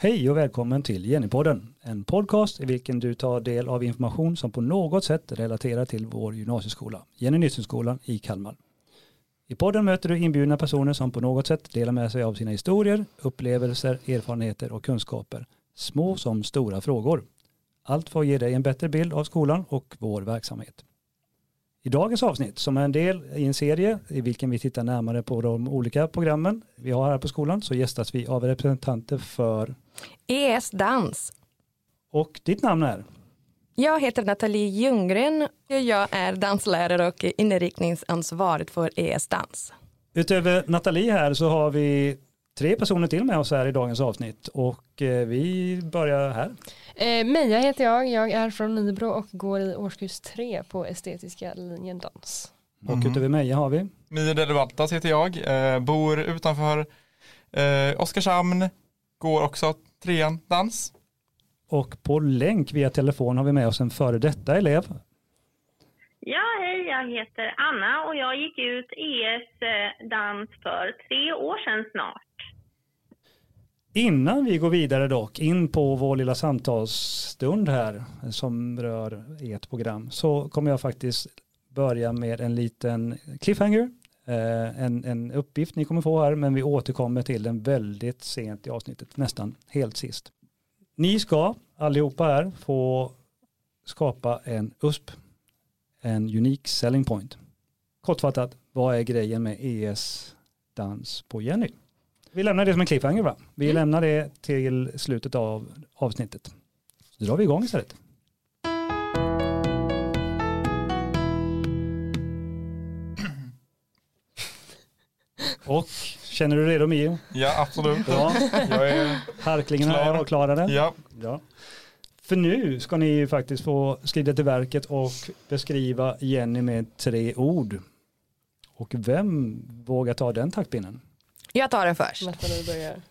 Hej och välkommen till Jennypodden, en podcast i vilken du tar del av information som på något sätt relaterar till vår gymnasieskola, Jenny Nyttenskolan i Kalmar. I podden möter du inbjudna personer som på något sätt delar med sig av sina historier, upplevelser, erfarenheter och kunskaper, små som stora frågor. Allt för att ge dig en bättre bild av skolan och vår verksamhet. I dagens avsnitt, som är en del i en serie i vilken vi tittar närmare på de olika programmen vi har här på skolan, så gästas vi av representanter för ES Dans. och ditt namn är? Jag heter Nathalie Ljunggren. Jag är danslärare och inriktningsansvarig för ES Dans. Utöver Nathalie här så har vi tre personer till med oss här i dagens avsnitt och eh, vi börjar här. Eh, Meja heter jag, jag är från Nybro och går i årskurs tre på estetiska linjen dans. Och utöver mig har vi Mio Delevaltas heter jag, eh, bor utanför eh, Oskarshamn, går också trean dans. och på länk via telefon har vi med oss en före detta elev. Ja, hej, jag heter Anna och jag gick ut ES eh, dans för tre år sedan snart. Innan vi går vidare dock in på vår lilla samtalsstund här som rör ert program så kommer jag faktiskt börja med en liten cliffhanger. Eh, en, en uppgift ni kommer få här men vi återkommer till den väldigt sent i avsnittet, nästan helt sist. Ni ska allihopa här få skapa en USP, en unique selling point. Kortfattat, vad är grejen med ES dans på Jenny? Vi lämnar det som en cliffhanger va? Vi lämnar det till slutet av avsnittet. Så drar vi igång istället. Och känner du dig redo Mio? Ja, absolut. Bra. Jag är, Harklingarna Klar. är avklarade. ja, Ja. För nu ska ni ju faktiskt få skrida till verket och beskriva Jenny med tre ord. Och vem vågar ta den taktpinnen? Jag tar den först. Nathalie börjar.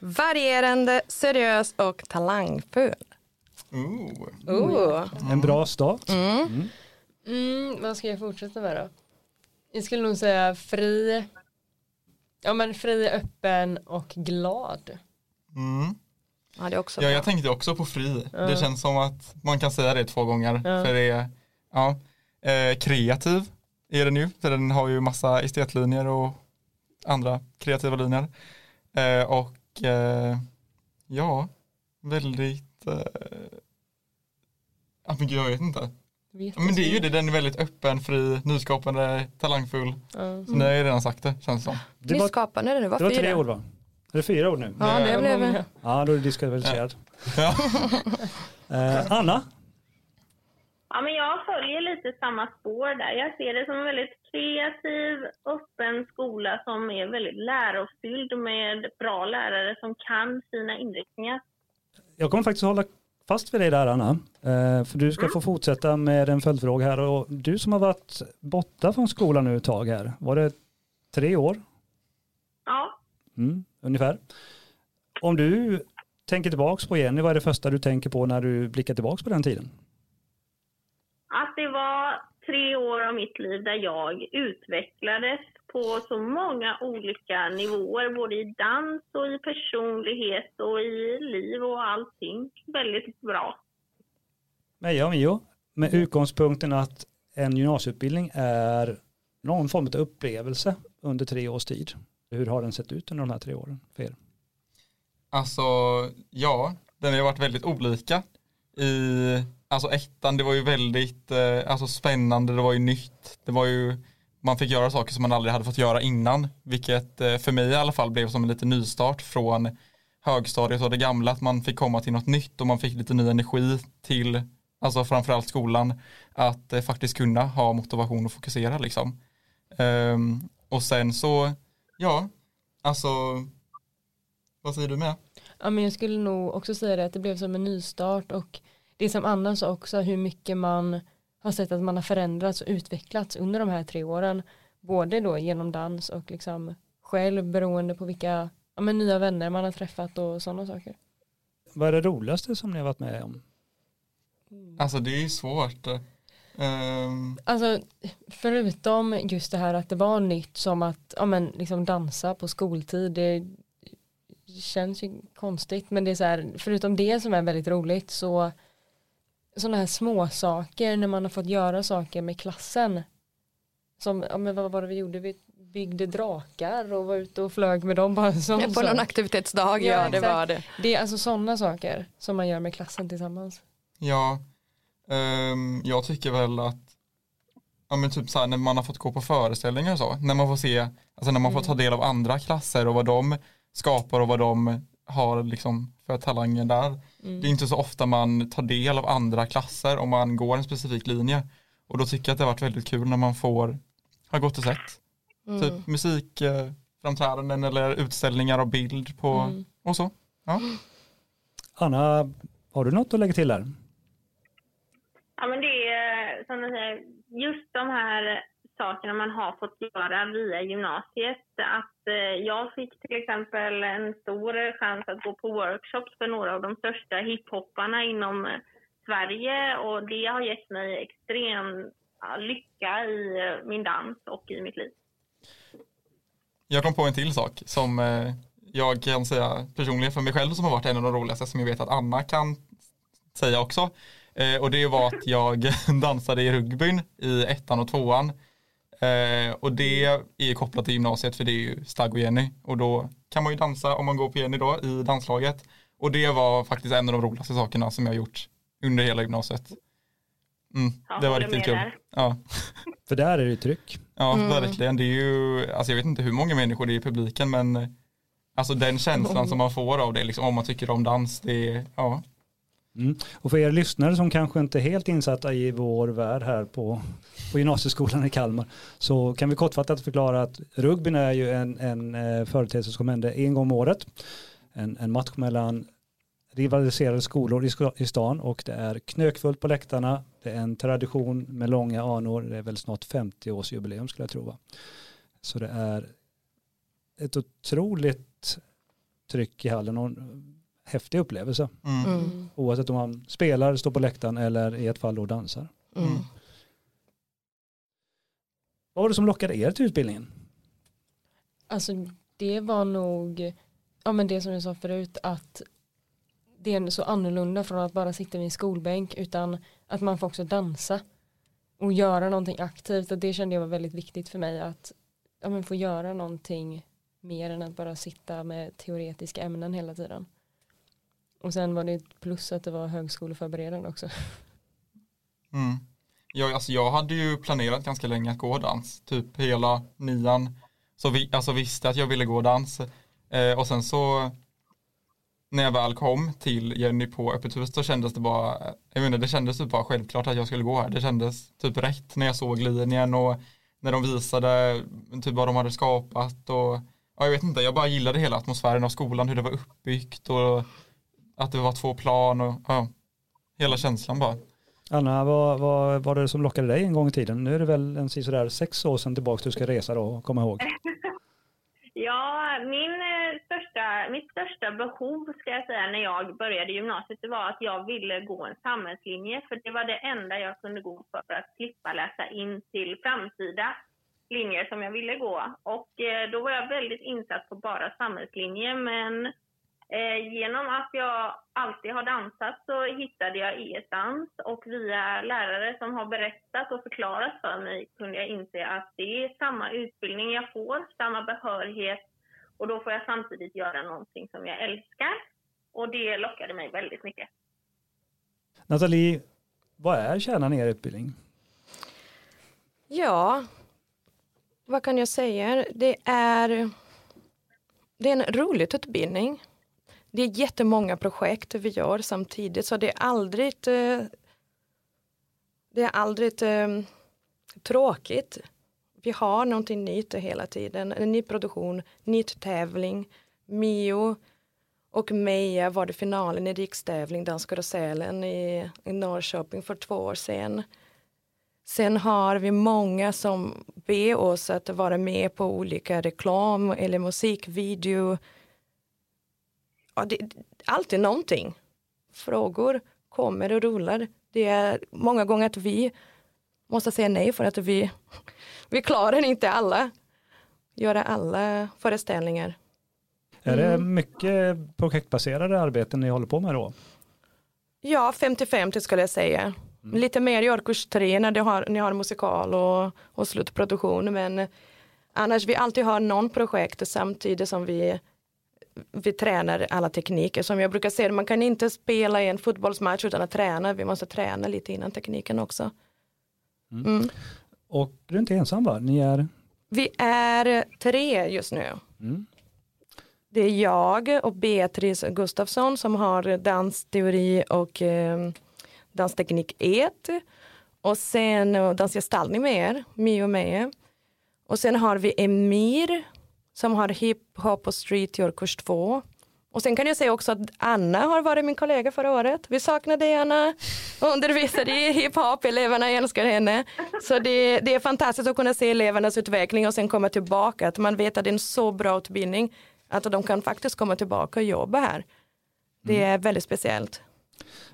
Varierande, seriös och talangfull. Ooh. Oh. En bra start. Mm. Mm, vad ska jag fortsätta med då? Jag skulle nog säga fri, ja men fri, öppen och glad. Mm. Ja, det är också Ja, bra. jag tänkte också på fri. Det känns som att man kan säga det två gånger. För det är ja, eh, kreativ är den ju. För den har ju massa estetlinjer och andra kreativa linjer. Eh, och eh, ja, väldigt eh, ja, men gud, jag vet inte. Men det är ju det, den är väldigt öppen, fri, nyskapande, talangfull. Ja. Så nu har jag redan sagt det, känns det som. Det var, Nyskapande, det var det var tre fyra. ord va? Är det fyra ord nu? Ja, det Ja, blev. Ja, då är det diskvalificerat. Ja. Eh, Anna? Ja, men jag följer lite samma spår där. Jag ser det som en väldigt kreativ, öppen skola som är väldigt lärofylld med bra lärare som kan sina inriktningar. Jag kommer faktiskt hålla fast vid dig där Anna. Eh, för du ska få fortsätta med en följdfråga här. Och du som har varit borta från skolan nu ett tag här. Var det tre år? Ja, Mm, ungefär. Om du tänker tillbaks på Jenny, vad är det första du tänker på när du blickar tillbaks på den tiden? Att det var tre år av mitt liv där jag utvecklades på så många olika nivåer, både i dans och i personlighet och i liv och allting. Väldigt bra. Meja och Mio, med utgångspunkten att en gymnasieutbildning är någon form av upplevelse under tre års tid. Hur har den sett ut under de här tre åren för er? Alltså, ja, den har varit väldigt olika. I, alltså ettan, det var ju väldigt eh, alltså spännande, det var ju nytt. Det var ju, man fick göra saker som man aldrig hade fått göra innan. Vilket eh, för mig i alla fall blev som en liten nystart från högstadiet och det gamla. Att man fick komma till något nytt och man fick lite ny energi till, alltså framförallt skolan. Att eh, faktiskt kunna ha motivation och fokusera liksom. Ehm, och sen så, ja, alltså, vad säger du med? Ja men jag skulle nog också säga det att det blev som en nystart och det som Anna sa också hur mycket man har sett att man har förändrats och utvecklats under de här tre åren. Både då genom dans och liksom själv beroende på vilka ja, men nya vänner man har träffat och sådana saker. Vad är det roligaste som ni har varit med om? Alltså det är ju svårt. Ehm, Alltså förutom just det här att det var nytt som att ja, men, liksom dansa på skoltid. Det, känns ju konstigt men det är så här, förutom det som är väldigt roligt så sådana här små saker när man har fått göra saker med klassen. Som, ja men vad var det vi gjorde, vi byggde drakar och var ute och flög med dem bara som På någon aktivitetsdag, ja, Ja, det var det. Det är alltså sådana saker som man gör med klassen tillsammans. Ja, ehm, jag tycker väl att ja, men typ så här, när man har fått gå på föreställningar och så, när man får se, alltså när man får ta del av andra klasser och vad de skapar och vad de har liksom för talanger där. Mm. Det är inte så ofta man tar del av andra klasser om man går en specifik linje. Och då tycker jag att det har varit väldigt kul när man får, har gått och sett, Mm. typ musikframträdanden eller utställningar och bild på Mm. och så. Anna, har du något att lägga till där? Ja, men det är som du säger, just de här sakerna man har fått göra via gymnasiet. Att eh, jag fick till exempel en stor chans att gå på workshops för några av de största hiphopparna inom eh, Sverige och det har gett mig extrem lycka i eh, min dans och i mitt liv. Jag kom på en till sak som jag kan säga personligen för mig själv som har varit en av de roligaste som jag vet att Anna kan säga också. Och det var att jag dansade i rugbyn i ettan och tvåan. Eh, och det är kopplat till gymnasiet för det är ju Stag och Jenny. Och då kan man ju dansa om man går på Jenny då i danslaget. Och det var faktiskt en av de roligaste sakerna som jag har gjort under hela gymnasiet. Mm, Ja, det var riktigt kul. Ja. För där är det ju tryck. Ja, Mm. verkligen. Det är ju, alltså jag vet inte hur många människor det är i publiken men eh, alltså den känslan som man får av det, liksom, om man tycker om dans, det är, ja. Mm. Och för er lyssnare som kanske inte är helt insatta i vår värld här på, på gymnasieskolan i Kalmar så kan vi kortfattat förklara att rugbyn är ju en, en eh, företeelse som händer en gång om året. En, en match mellan rivaliserade skolor i, i stan och det är knökfullt på läktarna. Det är en tradition med långa anor. Det är väl snart 50-årsjubileum skulle jag tro. Va? Så det är ett otroligt tryck i hallen och häftig upplevelse. Mm. Mm. Oavsett om man spelar, står på läktaren eller i ett fall då dansar. Mm. Mm. Vad var det som lockade er till utbildningen? Alltså det var nog, ja men det som jag sa förut att det är så annorlunda från att bara sitta vid en skolbänk utan att man får också dansa och göra någonting aktivt och det kände jag var väldigt viktigt för mig att ja, men få göra någonting mer än att bara sitta med teoretiska ämnen hela tiden. Och sen var det ett plus att det var högskoleförberedande också. Mm. Jag, alltså jag hade ju planerat ganska länge att gå dans, typ hela nian. Så vi, alltså visste att jag ville gå dans. Eh, och sen så när jag väl kom till Jenny på öppet hus så kändes det bara, jag menar det kändes typ bara självklart att jag skulle gå här. Det kändes typ rätt när jag såg linjen och när de visade typ vad de hade skapat och ja, jag vet inte, jag bara gillade hela atmosfären av skolan, hur det var uppbyggt och att det var två plan och ja, hela känslan bara. Anna, vad, vad var det som lockade dig en gång i tiden? Nu är det väl en sådär sex år sedan tillbaka du ska resa då och komma ihåg. Ja, min eh, största, mitt största behov ska jag säga när jag började gymnasiet det var att jag ville gå en samhällslinje för det var det enda jag kunde gå för att slippa läsa in till framtida linjer som jag ville gå. Och eh, då var jag väldigt insatt på bara samhällslinje men eh, genom att jag alltid har dansat så hittade jag ES-dans och via lärare som har berättat och förklarat för mig kunde jag inse att det är samma utbildning jag får, samma behörighet och då får jag samtidigt göra någonting som jag älskar. Och det lockade mig väldigt mycket. Nathalie, vad är kärnan i er utbildning? Ja, vad kan jag säga? Det är, det är en rolig utbildning. Det är jättemånga projekt vi gör samtidigt så det är aldrig, eh, det är aldrig eh, tråkigt. Vi har någonting nytt hela tiden, en ny produktion, nytt tävling. Mio och Meja var det finalen i rikstävling Danskarusellen i, i Norrköping för två år sedan. Sen har vi många som ber oss att vara med på olika reklam eller musikvideo. Ja, det alltid någonting. Frågor kommer och rullar. Det är många gånger att vi måste säga nej för att vi, vi klarar inte alla. Göra alla föreställningar. Är det Mm. mycket projektbaserade arbeten ni håller på med då? Ja, 50-50 skulle jag säga. Lite mer i årskurs 3 när har, ni har musikal och, och slutproduktion. Men annars vi alltid har någon projekt samtidigt som vi, vi tränar alla tekniker. Som jag brukar säga, man kan inte spela i en fotbollsmatch utan att träna. Vi måste träna lite innan tekniken också. Mm. Och du är inte ensam va? Ni är? Vi är tre just nu. Mm. Det är jag och Beatrice Gustafsson som har dansteori och eh, dansteknik 1. Och sen och dansgestaltning med er, Mio med. Och sen har vi Emir som har hiphop och street i årskurs 2. Och sen kan jag säga också att Anna har varit min kollega förra året. Vi saknar dig Anna. Undervisade i hiphop, eleverna älskar henne. Så det, det är fantastiskt att kunna se elevernas utveckling och sen komma tillbaka. Att man vet att det är en så bra utbildning att de kan faktiskt komma tillbaka och jobba här. Det är väldigt speciellt.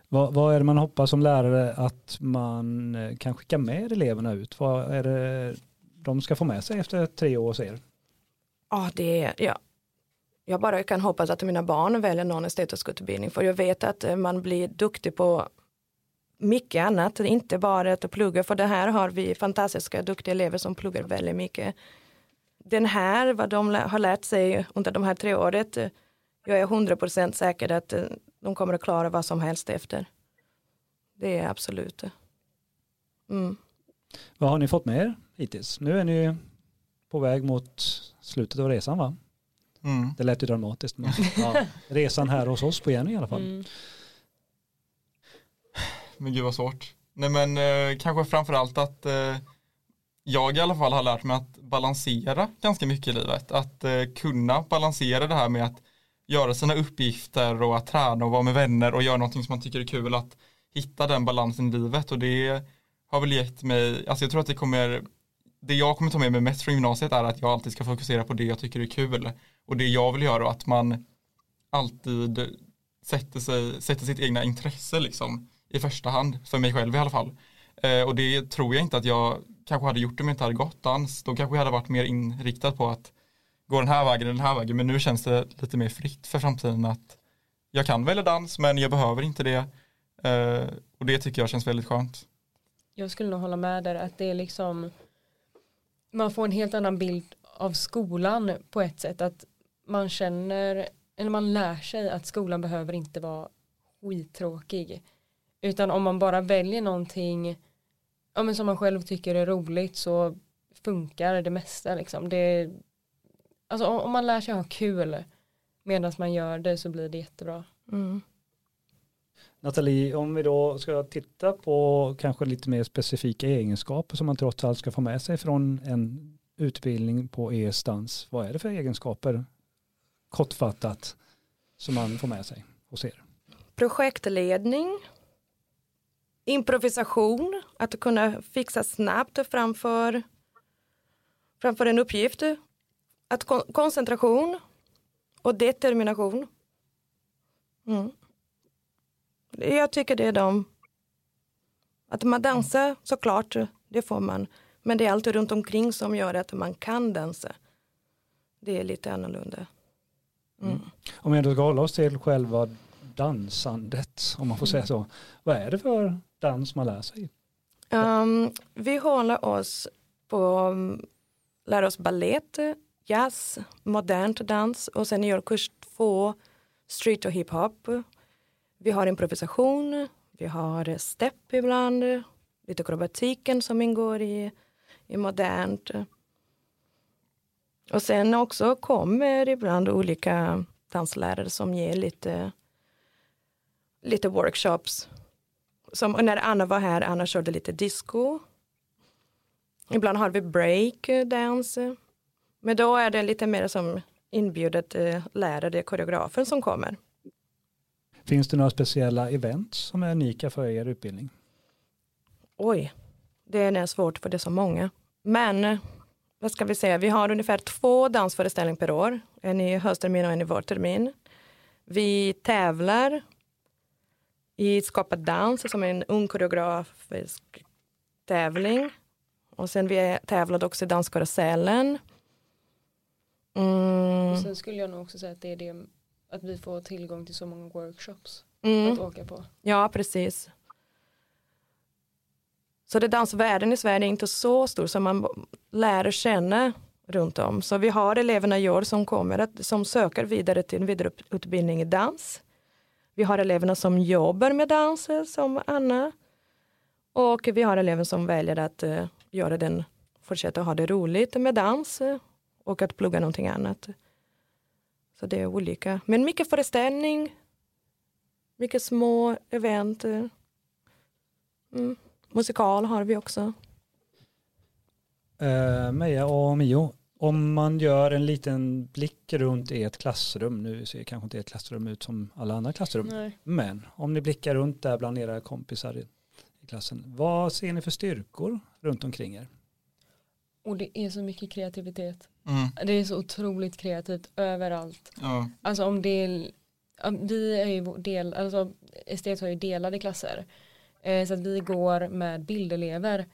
Vad, vad är det man hoppas som lärare att man eh, kan skicka med eleverna ut? Vad är det de ska få med sig efter tre år hos er? Oh, det är, ja. Jag bara kan hoppas att mina barn väljer någon estetiskutbildning för jag vet att eh, man blir duktig på mycket annat, inte bara att plugga för det här har vi fantastiska duktiga elever som pluggar väldigt mycket. Den här, vad de har lärt sig under de här tre året, eh, jag är 100% säker att eh, de kommer att klara vad som helst efter. Det är absolut. Mm. Vad har ni fått med er hittills? Nu är ni på väg mot slutet av resan va? Mm. Det lät ju dramatiskt men ja, resan här hos oss på Jenny i alla fall. Mm. Men gud vad svårt. Nej men eh, kanske framförallt att eh, jag i alla fall har lärt mig att balansera ganska mycket i livet. Att eh, kunna balansera det här med att göra sina uppgifter och att träna och vara med vänner och göra någonting som man tycker är kul. Att hitta den balansen i livet och det har väl gett mig, alltså jag tror att det kommer, det jag kommer ta med mig mest från gymnasiet är att jag alltid ska fokusera på det jag tycker är kul och det jag vill göra och att man alltid sätter, sig, sätter sitt egna intresse liksom i första hand, för mig själv i alla fall. Eh, och det tror jag inte att jag kanske hade gjort om jag inte hade gått dans. Då kanske jag hade varit mer inriktad på att gå den här vägen eller den här vägen. Men nu känns det lite mer fritt för framtiden att jag kan välja dans men jag behöver inte det. Eh, och det tycker jag känns väldigt skönt. Jag skulle nog hålla med där att det är liksom man får en helt annan bild av skolan på ett sätt. Att man känner eller man lär sig att skolan behöver inte vara skittråkig. Utan om man bara väljer någonting ja, men som man själv tycker är roligt så funkar det mesta liksom. Det alltså om man lär sig ha kul medan man gör det så blir det jättebra. Mm. Nathalie, om vi då ska titta på kanske lite mer specifika egenskaper som man trots allt ska få med sig från en utbildning på ES-dans. Vad är det för egenskaper, kortfattat, som man får med sig hos er? projektledning, improvisation, att kunna fixa snabbt framför, framför en uppgift, att kon- koncentration och determination. Mm. Jag tycker det är de, att man dansar såklart, det får man, men det är allt runt omkring som gör att man kan dansa. Det är lite annorlunda. Mm. Om vi ändå ska hålla oss till själva dansandet, om man får säga så. Vad är det för dans man lär sig? Um, vi håller oss på, um, lär oss ballett, jazz, modernt dans och sen gör kurs två street och hiphop. Vi har improvisation, vi har stepp ibland, lite akrobatiken som ingår i, i modernt. Och sen också kommer ibland olika danslärare som ger lite, lite workshops som när Anna var här, Anna körde lite disco. Ibland har vi breakdance. Eh, Men då är det lite mer som inbjudet eh, lärare, koreografen som kommer. Finns det några speciella event som är unika för er utbildning? Oj, det är svårt för det är så många. Men eh, vad ska vi säga, vi har ungefär två dansföreställningar per år. En i hösttermin och en i vårtermin. Vi tävlar i Skapa dans som är en ung koreografisk tävling. Och sen vi tävlade också i Danskarusellen. Mm, Och sen skulle jag nog också säga att det är det att vi får tillgång till så många workshops mm. att åka på. Ja, precis. Så det dansvärlden i Sverige är inte så stor som man lär känna runt om. Så vi har eleverna i år som kommer att, som söker vidare till en vidareutbildning i dans. Vi har eleverna som jobbar med dans som Anna. Och vi har elever som väljer att uh, göra den, fortsätta ha det roligt med dans uh, och att plugga någonting annat. Så det är olika. Men mycket föreställning, mycket små event. uh, Mm. Musikal har vi också. Eh, Meja och Mio, om man gör en liten blick runt ert klassrum, nu ser kanske inte ert klassrum ut som alla andra klassrum, Nej. men om ni blickar runt där bland era kompisar i, i klassen, vad ser ni för styrkor runt omkring er? Och det är så mycket kreativitet. Mm. Det är så otroligt kreativt överallt. Ja. Alltså om det vi är ju del, alltså estet har ju delade klasser. Eh, så att vi går med bildelever.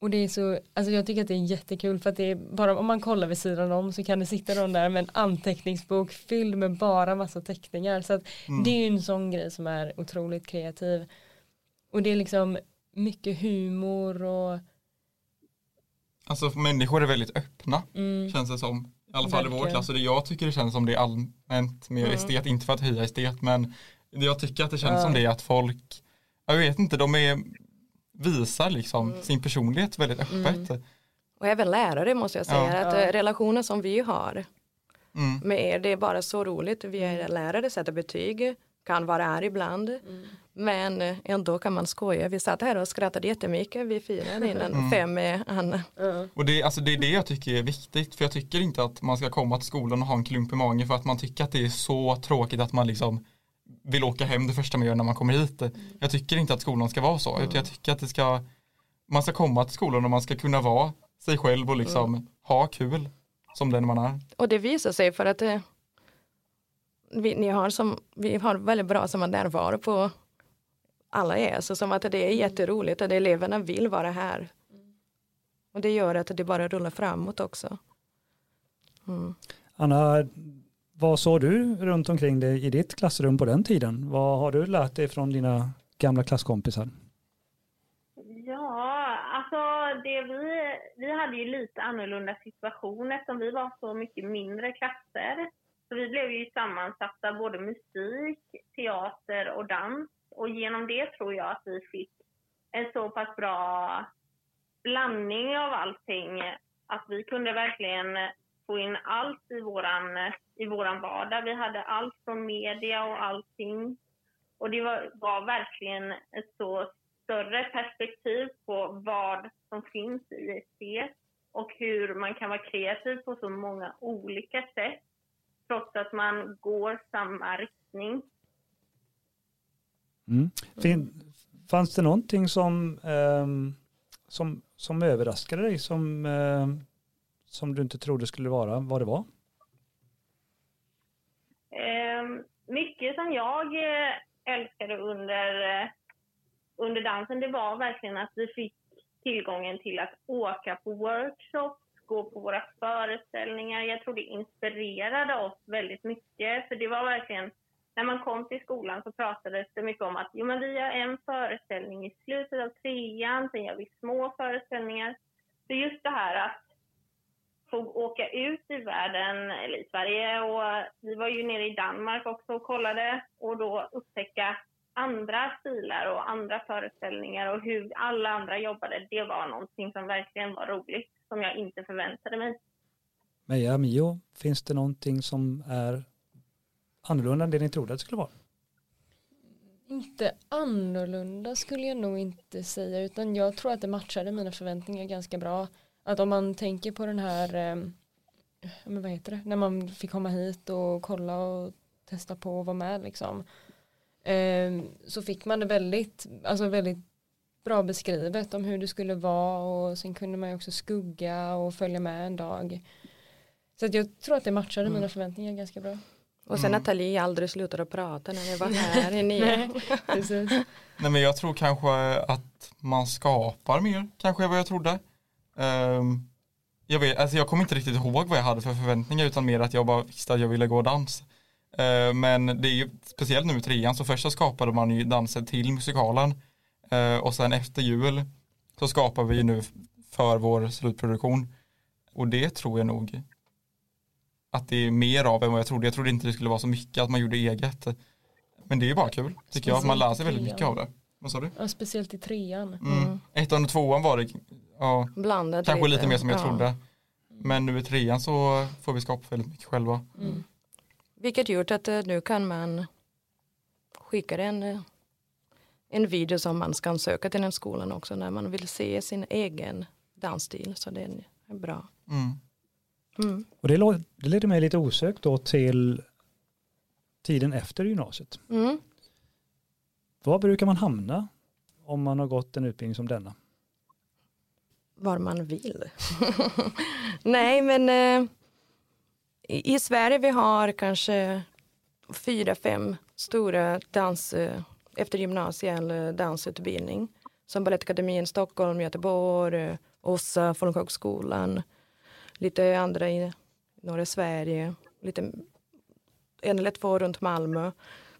Och det är så, alltså jag tycker att det är jättekul för att det är bara om man kollar vid sidan om så kan det sitta någon där med en anteckningsbok fylld med bara massa teckningar. Så att Mm. det är ju en sån grej som är otroligt kreativ. Och det är liksom mycket humor och Alltså människor är väldigt öppna mm, känns det som. I alla fall i vår Verkligen. klass och det jag tycker det känns som det är allmänt mer Mm. estet, inte för att höja estet men det jag tycker att det känns Ja. som det är att folk, jag vet inte, de är visar liksom Mm. sin personlighet väldigt öppet. Mm. Och även lärare måste jag säga. Ja. Att Ja. eh, relationen som vi har Mm. med er, det är bara så roligt. Vi är lärare, sätter betyg, kan vara arg ibland. Mm, Men eh, ändå kan man skoja. Vi satt här och skrattade jättemycket. Vi firade innan Mm. fem med Anna. ja. Och det, alltså det är det jag tycker är viktigt för jag tycker inte att man ska komma till skolan och ha en klump i magen för att man tycker att det är så tråkigt att man liksom vill åka hem det första man gör när man kommer hit. Jag tycker inte att skolan ska vara så utan jag tycker att det ska man ska komma till skolan och man ska kunna vara sig själv och liksom ha kul som den man är. Och det visar sig för att eh, vi, ni har som, vi har väldigt bra som närvaro på alla er. Så som att det är jätteroligt att eleverna vill vara här. Och det gör att det bara rullar framåt också. Mm. Anna, vad såg du runt omkring dig i ditt klassrum på den tiden? Vad har du lärt dig från dina gamla klasskompisar? Ja, alltså det vi, vi hade ju lite annorlunda situation eftersom vi var så mycket mindre klasser. Så vi blev ju sammansatta både musik, teater och dans. Och genom det tror jag att vi fick en så pass bra blandning av allting att vi kunde verkligen få in allt i våran, i våran vardag. Vi hade allt från media och allting. Och det var, var verkligen ett så större perspektiv på vad som finns i estet och hur man kan vara kreativ på så många olika sätt trots att man går samma riktning. Mm. Fin, fanns det någonting som, ehm, som, som överraskade dig som, ehm, som du inte trodde skulle vara vad det var? Eh, mycket som jag eh, älskade under, eh, under dansen det var verkligen att vi fick tillgången till att åka på workshops, gå på våra föreställningar. Jag tror det inspirerade oss väldigt mycket. För det var verkligen, när man kom till skolan så pratades det mycket om att jo, men vi har en föreställning i slutet av trean, sen gör vi små föreställningar. Så just det här att få åka ut i världen, eller i Sverige och vi var ju nere i Danmark också och kollade och då upptäcka andra stilar och andra föreställningar och hur alla andra jobbade, det var någonting som verkligen var roligt som jag inte förväntade mig. Meja, Mio, finns det någonting som är annorlunda än det ni trodde att det skulle vara? Inte annorlunda skulle jag nog inte säga utan jag tror att det matchade mina förväntningar ganska bra. Att om man tänker på den här, eh, men vad heter det, när man fick komma hit och kolla och testa på att vara med liksom. Eh, så fick man det väldigt, alltså väldigt bra beskrivet om hur det skulle vara och sen kunde man ju också skugga och följa med en dag. Så jag tror att det matchade mina förväntningar ganska bra. Och sen Mm. Nathalie aldrig slutade prata när vi var här i nio. Precis. Nej men jag tror kanske att man skapar mer, kanske än vad jag trodde. Ehm, jag, vet, alltså jag kommer inte riktigt ihåg vad jag hade för förväntningar utan mer att jag bara visste att jag ville gå dans. Eh, men det är ju speciellt nu i trean så först så skapade man ju dansen till musikalen eh, och sen efter jul så skapar vi nu för vår slutproduktion och det tror jag nog att det är mer av än vad jag trodde. Jag trodde inte det skulle vara så mycket att man gjorde eget. Men det är bara kul tycker jag. Man lär sig väldigt mycket av det. Vad sa du? Ja, speciellt i trean. Mm. Ettan och tvåan var det ja, Blandat kanske lite mer som jag Ja. trodde. Men nu i trean så får vi skapa väldigt mycket själva. Mm. Vilket gjort att eh, nu kan man skicka en, eh, en video som man ska söka till den skolan också när man vill se sin egen dansstil. Så det är bra. Mm. Mm. Och det, det leder mig lite osökt då till tiden efter gymnasiet. Mm. Var brukar man hamna om man har gått en utbildning som denna? Var man vill. Nej men eh, i, Sverige vi har kanske fyra, fem stora dans eh, efter gymnasial eh, dansutbildning. Som Balettakademin Stockholm, Göteborg, eh, Ossa, Folkhögskolan. Lite andra i norra Sverige. Lite, en eller två runt Malmö.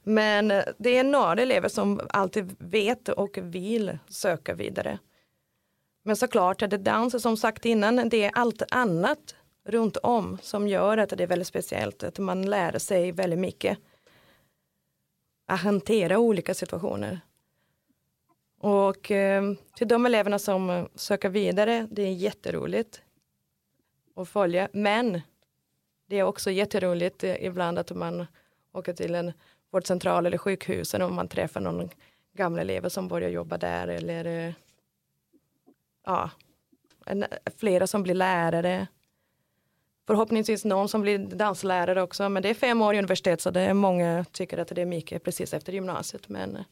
Men eh, det är några elever som alltid vet och vill söka vidare. Men såklart är det dans som sagt innan, det är allt annat runt om som gör att det är väldigt speciellt. Att man lär sig väldigt mycket. Att hantera olika situationer. Och eh, till de eleverna som eh, söker vidare, det är jätteroligt att följa. Men det är också jätteroligt eh, ibland att man åker till en vårdcentral eller sjukhusen och man träffar någon gamla elever som börjar jobba där eller eh, ja, en, flera som blir lärare. Förhoppningsvis någon som blir danslärare också, men det är fem år i universitet så det är många tycker att det är mycket precis efter gymnasiet. Men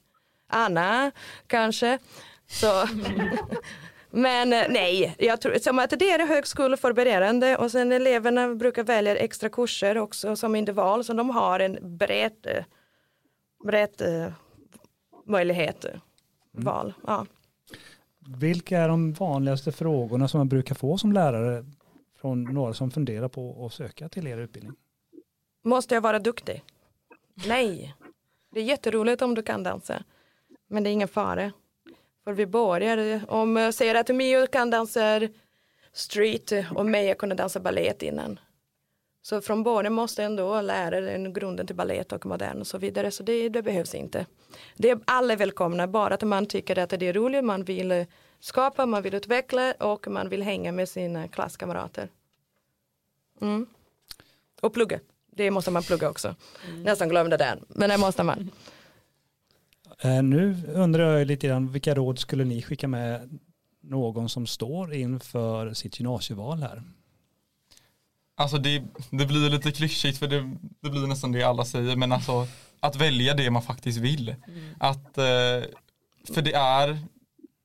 Anna kanske. Så. men eh, nej, jag tror som att det är högskoleförberedande och sen eleverna brukar välja extra kurser också som individual så de har en bred, eh, bred eh, möjlighet, eh, val. Ja. Vilka är de vanligaste frågorna som man brukar få som lärare från några som funderar på att söka till er utbildning? Måste jag vara duktig? Nej. Det är jätteroligt om du kan dansa. Men det är ingen fara. För vi börjar, om jag säger att Mio kan dansa street och Meja kunde dansa balett innan. Så från början måste ändå lära den grunden till balett och modern och så vidare. Så det, det behövs inte. Det är alla välkomna, bara att man tycker att det är roligt, man vill skapa, man vill utveckla och man vill hänga med sina klasskamrater. Mm. Och plugga. Det måste man plugga också. Nästan glömde den, men det måste man. Eh, Nu undrar jag lite grann, vilka råd skulle ni skicka med någon som står inför sitt gymnasieval här? Alltså det, det blir lite klyschigt för det, det blir nästan det alla säger men alltså att välja det man faktiskt vill. Att, eh, för det är,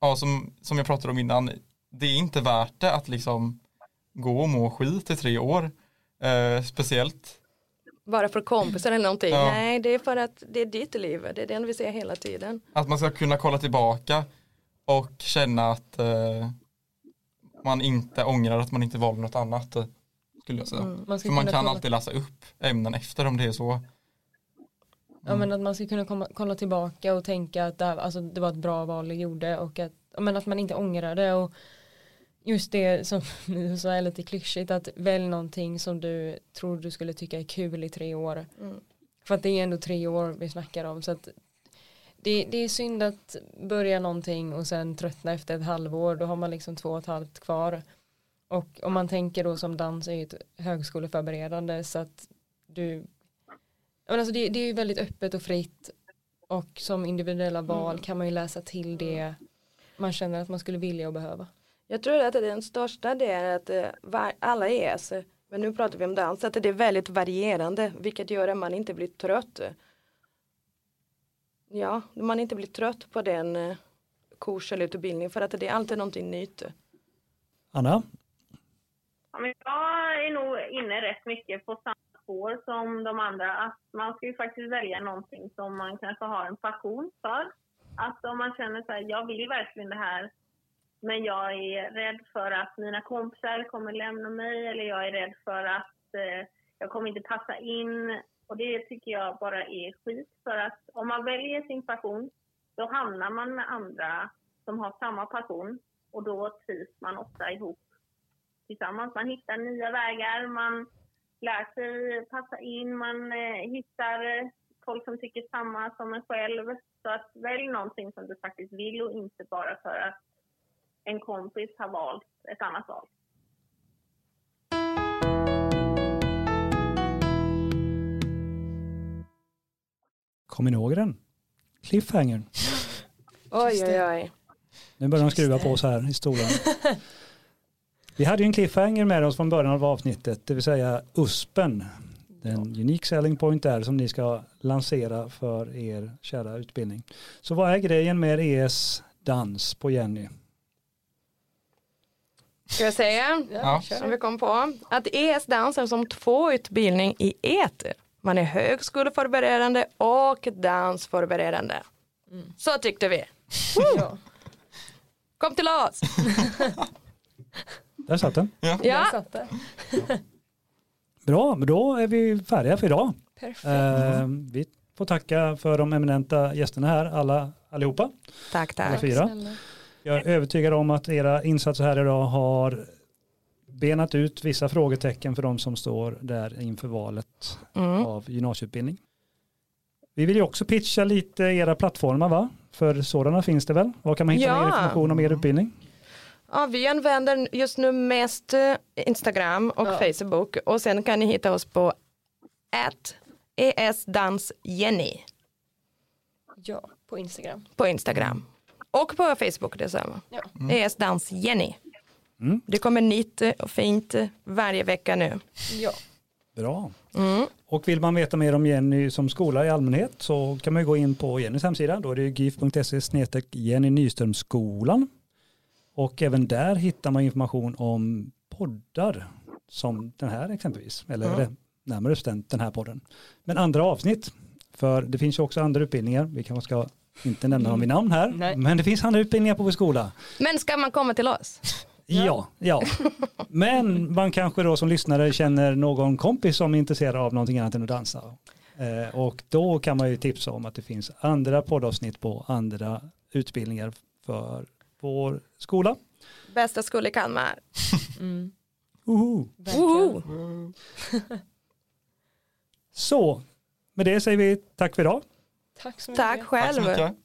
ja, som, som jag pratade om innan, det är inte värt det att liksom gå och må skit i tre år. Eh, speciellt Bara för kompisar eller någonting. Ja. Nej, det är för att det är ditt liv. Det är den vi ser hela tiden. att man ska kunna kolla tillbaka och känna att eh, man inte ångrar att man inte valde något annat. eh, Skulle jag säga. Mm. Man För man kan kolla, alltid läsa upp ämnen efter om det är så. ja, men att man ska kunna komma, kolla tillbaka och tänka att det, här, alltså, det var ett bra val jag gjorde och att, men att man inte ångrar det och just det som du sa är lite klyschigt att välj någonting som du tror du skulle tycka är kul i tre år. Mm. För att det är ändå tre år vi snackar om så att det, det är synd att börja någonting och sen tröttna efter ett halvår då har man liksom två och ett halvt kvar. Och om man tänker då som dans är ju ett högskoleförberedande så att du men alltså det, det är ju väldigt öppet och fritt och som individuella val kan man ju läsa till det man känner att man skulle vilja och behöva. Jag tror att den största det är att eh, alla ES, men nu pratar vi om dans, att det är väldigt varierande, vilket gör att man inte blir trött. Ja, man inte blir trött på den eh, kurs eller utbildning för att det är alltid någonting nytt. Anna? Ja, men jag är nog inne rätt mycket på samma spår som de andra. Att man ska ju faktiskt välja någonting som man kanske har en passion för. Att om man känner så här, jag vill verkligen det här. Men jag är rädd för att mina kompisar kommer lämna mig eller jag är rädd för att eh, jag kommer inte passa in. Och det tycker jag bara är skit. För att om man väljer sin passion, då hamnar man med andra som har samma passion. Och då trivs man ofta ihop tillsammans. Man hittar nya vägar, man lär sig passa in, man eh, hittar folk som tycker samma som en själv. Så att välj någonting som du faktiskt vill och inte bara för att en kompis har valt ett annat val. Kommer ni ihåg den? Cliffhangern. Oj, oj, oj. Nu börjar de skruva på så här i stolen. Vi hade ju en cliffhanger med oss från början av avsnittet, det vill säga USPen. Den unique selling point där som ni ska lansera för er kära utbildning. Så vad är grejen med ES dans på Jenny? Ska jag säga? Ja. Som vi kom på. Att ES-dans är som två utbildning i eter. Man är högskoleförberedande och dansförberedande. Så tyckte vi. Ja. Kom till oss. Där satt den. Ja, satt det. Bra, men då är vi färdiga för idag. Perfekt. Eh, vi får tacka för de eminenta gästerna här, alla allihopa. tack, Alla tack. fyra. Snälla. Jag är övertygad om att era insatser här idag har benat ut vissa frågetecken för de som står där inför valet Mm. av gymnasieutbildning. Vi vill ju också pitcha lite era plattformar va? För sådana finns det väl? Var kan man hitta Ja. mer information om er utbildning? Ja, vi använder just nu mest eh, Instagram och Ja. Facebook och sen kan ni hitta oss på at esdansjenny Ja, på Instagram. på Instagram och på Facebook detsamma. Ja. esdansjenny. Mm. Det kommer nytt och fint varje vecka nu. Ja. Bra. Mm. Och vill man veta mer om Jenny som skola i allmänhet så kan man ju gå in på Jennys hemsida. Då är det gif.se snedstreck Jenny Nyströmskolan. Och även där hittar man information om poddar som den här exempelvis. Eller Mm. närmare bestämt den här podden. Men andra avsnitt. För det finns ju också andra utbildningar. Vi kanske ska inte nämna dem vid namn här. Nej. Men det finns andra utbildningar på vår skola. Men ska man komma till oss? Ja, ja. Men man kanske då som lyssnare känner någon kompis som är intresserad av någonting annat än att dansa. Eh, och då kan man ju tipsa om att det finns andra poddavsnitt på andra utbildningar för vår skola. Bästa skola i Kalmar. Mm. Verkligen. Woho! Så, med det säger vi tack för idag. Tack så mycket. Tack Tack så själv. mycket.